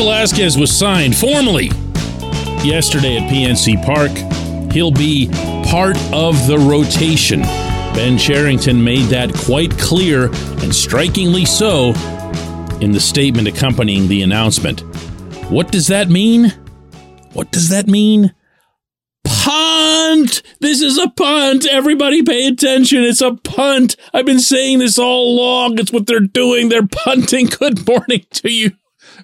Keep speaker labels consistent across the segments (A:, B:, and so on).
A: Velasquez was signed formally yesterday at PNC Park. He'll be part of the rotation. Ben Cherington made that quite clear and strikingly so in the statement accompanying the announcement. What does that mean? What does that mean? Punt! This is a punt! Everybody pay attention. It's a punt. I've been saying this all along. It's what they're doing. They're punting. Good morning to you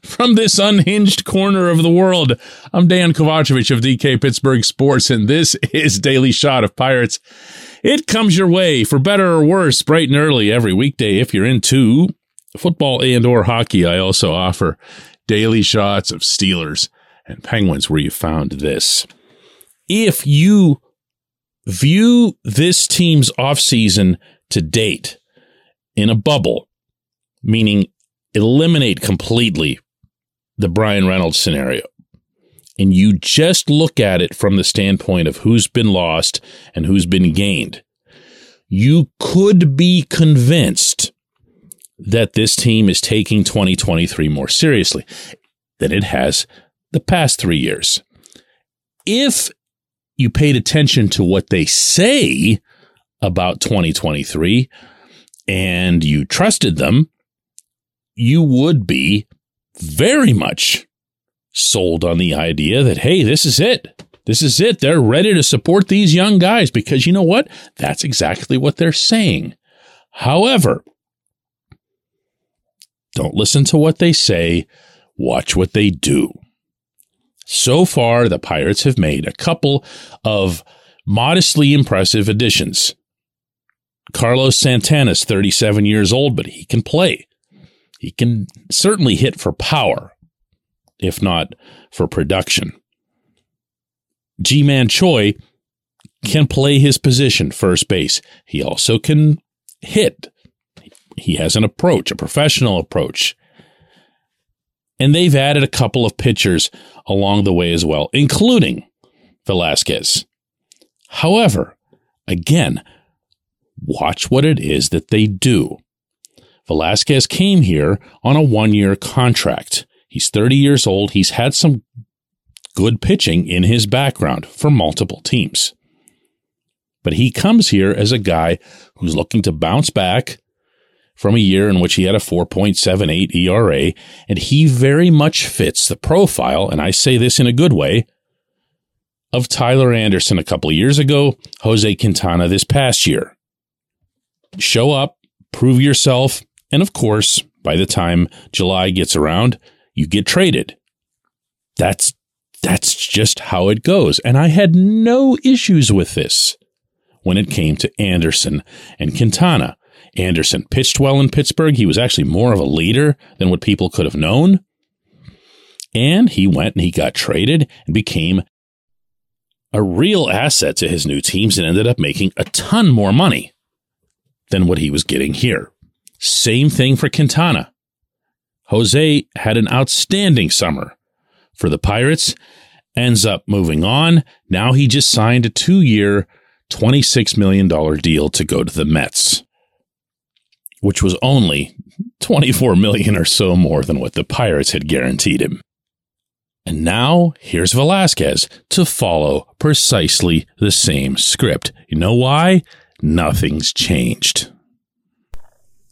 A: from this unhinged corner of the world. I'm Dan Kovacevic of DK Pittsburgh Sports, and this is Daily Shot of Pirates. It comes your way for better or worse, bright and early every weekday. If you're into football and or hockey, I also offer daily shots of Steelers and Penguins where you found this. If you view this team's offseason to date in a bubble, meaning eliminate completely the Bryan Reynolds scenario, and you just look at it from the standpoint of who's been lost and who's been gained, you could be convinced that this team is taking 2023 more seriously than it has the past three years. If you paid attention to what they say about 2023 and you trusted them, you would be very much sold on the idea that, hey, this is it. This is it. They're ready to support these young guys because you know what? That's exactly what they're saying. However, don't listen to what they say, watch what they do. So far, the Pirates have made a couple of modestly impressive additions. Carlos Santana's 37 years old, but he can play. He can certainly hit for power, if not for production. Ji-Man Choi can play his position, first base. He also can hit. He has an approach, a professional approach. And they've added a couple of pitchers along the way as well, including Velasquez. However, again, watch what it is that they do. Velasquez came here on a one year contract. He's 30 years old. He's had some good pitching in his background for multiple teams. But he comes here as a guy who's looking to bounce back from a year in which he had a 4.78 ERA, and he very much fits the profile, and I say this in a good way, of Tyler Anderson a couple of years ago, Jose Quintana this past year. Show up, prove yourself, and of course, by the time July gets around, you get traded. That's that's just how it goes. And I had no issues with this when it came to Anderson and Quintana. Anderson pitched well in Pittsburgh. He was actually more of a leader than what people could have known. And he went and he got traded and became a real asset to his new teams and ended up making a ton more money than what he was getting here. Same thing for Quintana. Jose had an outstanding summer for the Pirates, ends up moving on. Now he just signed a two year, $26 million deal to go to the Mets which was only 24 million or so more than what the Pirates had guaranteed him. And now here's Velasquez to follow precisely the same script. You know why? Nothing's changed.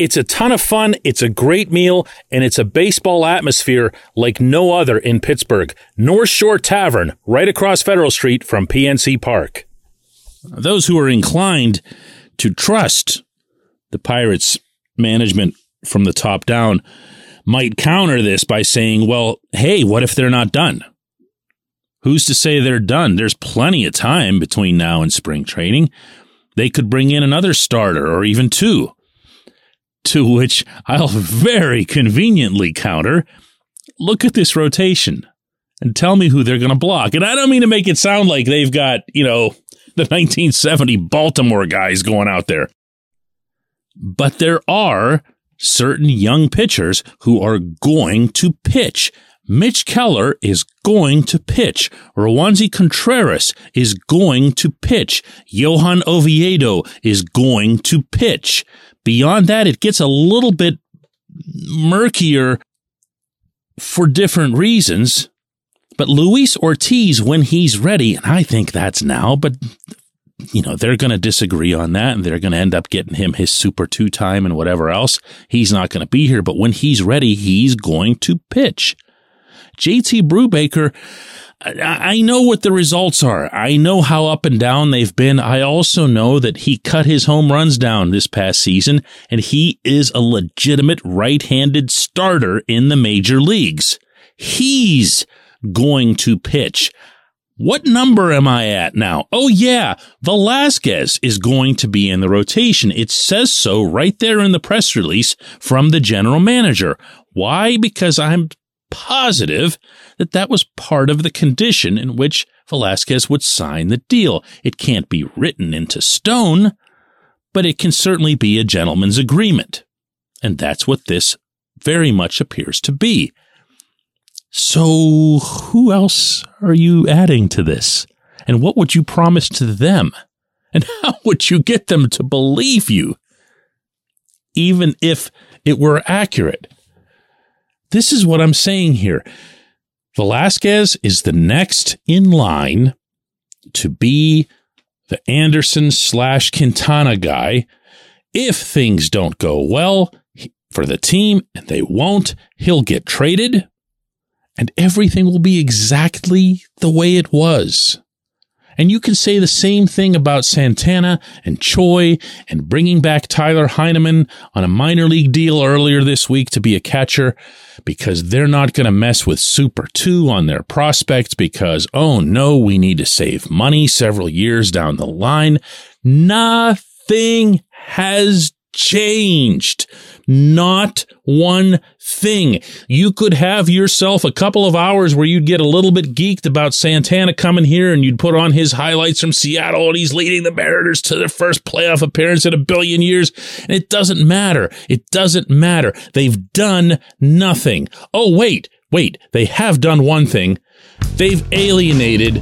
A: It's a ton of fun, it's a great meal, and it's a baseball atmosphere like no other in Pittsburgh. North Shore Tavern, right across Federal Street from PNC Park. Those who are inclined to trust the Pirates management from the top down might counter this by saying, well, hey, what if they're not done? Who's to say they're done? There's plenty of time between now and spring training. They could bring in another starter or even two. To which I'll very conveniently counter look at this rotation and tell me who they're going to block. And I don't mean to make it sound like they've got, you know, the 1970 Baltimore guys going out there. But there are certain young pitchers who are going to pitch. Mitch Keller is going to pitch. Roansy Contreras is going to pitch. Johan Oviedo is going to pitch. Beyond that, it gets a little bit murkier for different reasons. But Luis Ortiz, when he's ready, and I think that's now, but you know, they're going to disagree on that and they're going to end up getting him his super two time and whatever else. He's not going to be here, but when he's ready, he's going to pitch. JT Brubaker, I know what the results are. I know how up and down they've been. I also know that he cut his home runs down this past season and he is a legitimate right-handed starter in the major leagues. He's going to pitch. What number am I at now? Oh yeah, Velasquez is going to be in the rotation. It says so right there in the press release from the general manager. Why? Because I'm positive that that was part of the condition in which Velasquez would sign the deal. It can't be written into stone, but it can certainly be a gentleman's agreement. And that's what this very much appears to be. So, who else are you adding to this? And what would you promise to them? And how would you get them to believe you? Even if it were accurate. This is what I'm saying here. Velasquez is the next in line to be the Anderson slash Quintana guy. If things don't go well for the team, and they won't, he'll get traded and everything will be exactly the way it was. And you can say the same thing about Santana and Choi and bringing back Tyler Heineman on a minor league deal earlier this week to be a catcher because they're not going to mess with Super 2 on their prospects because, oh no, we need to save money several years down the line. Nothing has changed. Not one thing. You could have yourself a couple of hours where you'd get a little bit geeked about Santana coming here and you'd put on his highlights from Seattle and he's leading the Mariners to their first playoff appearance in a billion years. And it doesn't matter. It doesn't matter. They've done nothing. Oh, wait, wait. They have done one thing. They've alienated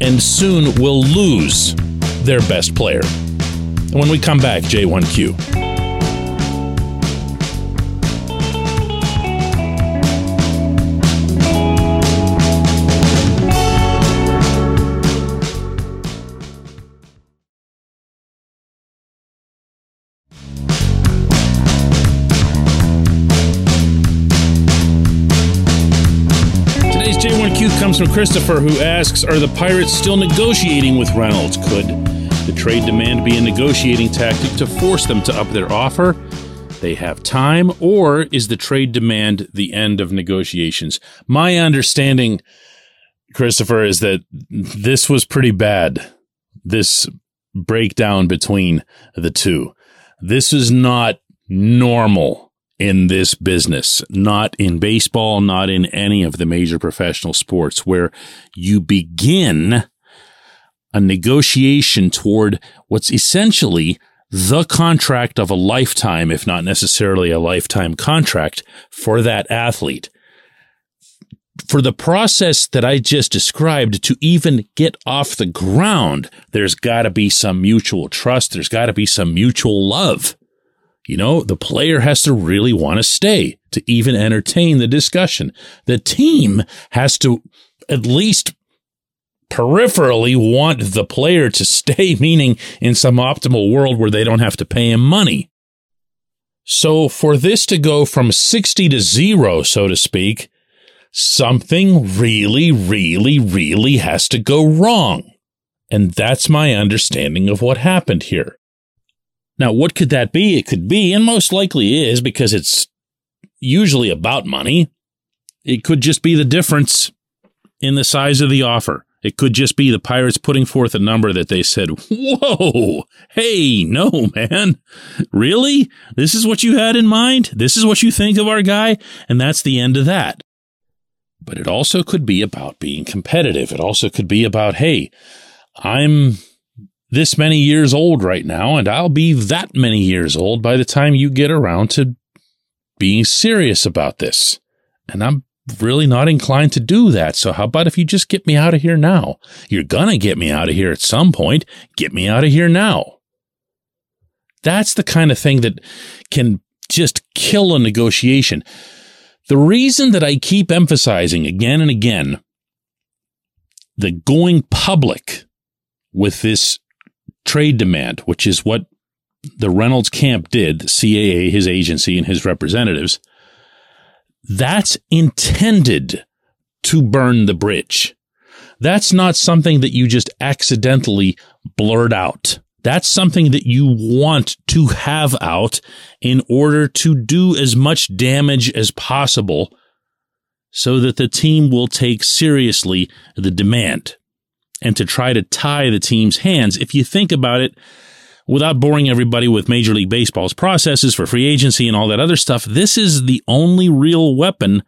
A: and soon will lose their best player. And when we come back, J1Q. J1Q comes from Christopher, who asks Are the Pirates still negotiating with Reynolds? Could the trade demand be a negotiating tactic to force them to up their offer? They have time, or is the trade demand the end of negotiations? My understanding, Christopher, is that this was pretty bad. This breakdown between the two. This is not normal in this business, not in baseball, not in any of the major professional sports, where you begin a negotiation toward what's essentially the contract of a lifetime, if not necessarily a lifetime contract for that athlete. For the process that I just described to even get off the ground, there's got to be some mutual trust. There's got to be some mutual love. You know, the player has to really want to stay to even entertain the discussion. The team has to at least peripherally want the player to stay, meaning in some optimal world where they don't have to pay him money. So for this to go from 60 to zero, so to speak, something really, really, really has to go wrong. And that's my understanding of what happened here. Now, what could that be? It could be, and most likely is because it's usually about money. It could just be the difference in the size of the offer. It could just be the Pirates putting forth a number that they said, Whoa, hey, no, man. Really? This is what you had in mind? This is what you think of our guy? And that's the end of that. But it also could be about being competitive. It also could be about, hey, I'm this many years old right now, and I'll be that many years old by the time you get around to being serious about this. And I'm really not inclined to do that. So how about if you just get me out of here now? You're gonna get me out of here at some point. Get me out of here now. That's the kind of thing that can just kill a negotiation. The reason that I keep emphasizing again and again the going public with this trade demand, which is what the Reynolds camp did, the CAA, his agency, and his representatives, that's intended to burn the bridge. That's not something that you just accidentally blurt out. That's something that you want to have out in order to do as much damage as possible so that the team will take seriously the demand and to try to tie the team's hands. If you think about it, without boring everybody with Major League Baseball's processes for free agency and all that other stuff, this is the only real weapon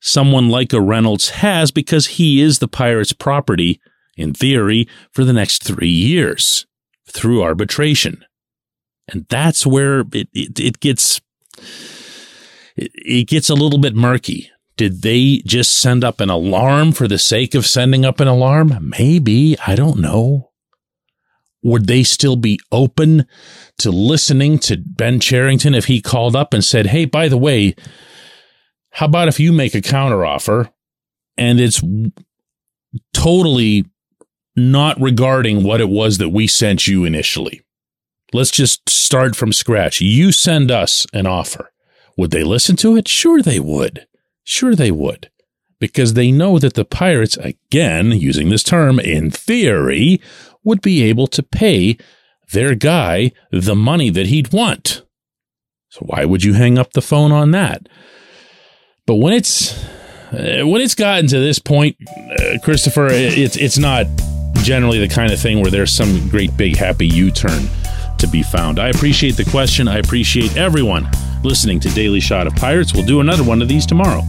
A: someone like a Reynolds has because he is the Pirates' property, in theory, for the next three years through arbitration. And that's where it, it, it gets, it, it gets a little bit murky. Did they just send up an alarm for the sake of sending up an alarm? Maybe. I don't know. Would they still be open to listening to Ben Cherington if he called up and said, Hey, by the way, how about if you make a counteroffer and it's totally not regarding what it was that we sent you initially? Let's just start from scratch. You send us an offer. Would they listen to it? Sure, they would. Sure, they would. Because they know that the pirates, again, using this term, in theory, would be able to pay their guy the money that he'd want. So why would you hang up the phone on that? But when it's uh, when it's gotten to this point, uh, Christopher, it's it's not generally the kind of thing where there's some great big happy U-turn to be found. I appreciate the question. I appreciate everyone listening to Daily Shot of Pirates. We'll do another one of these tomorrow.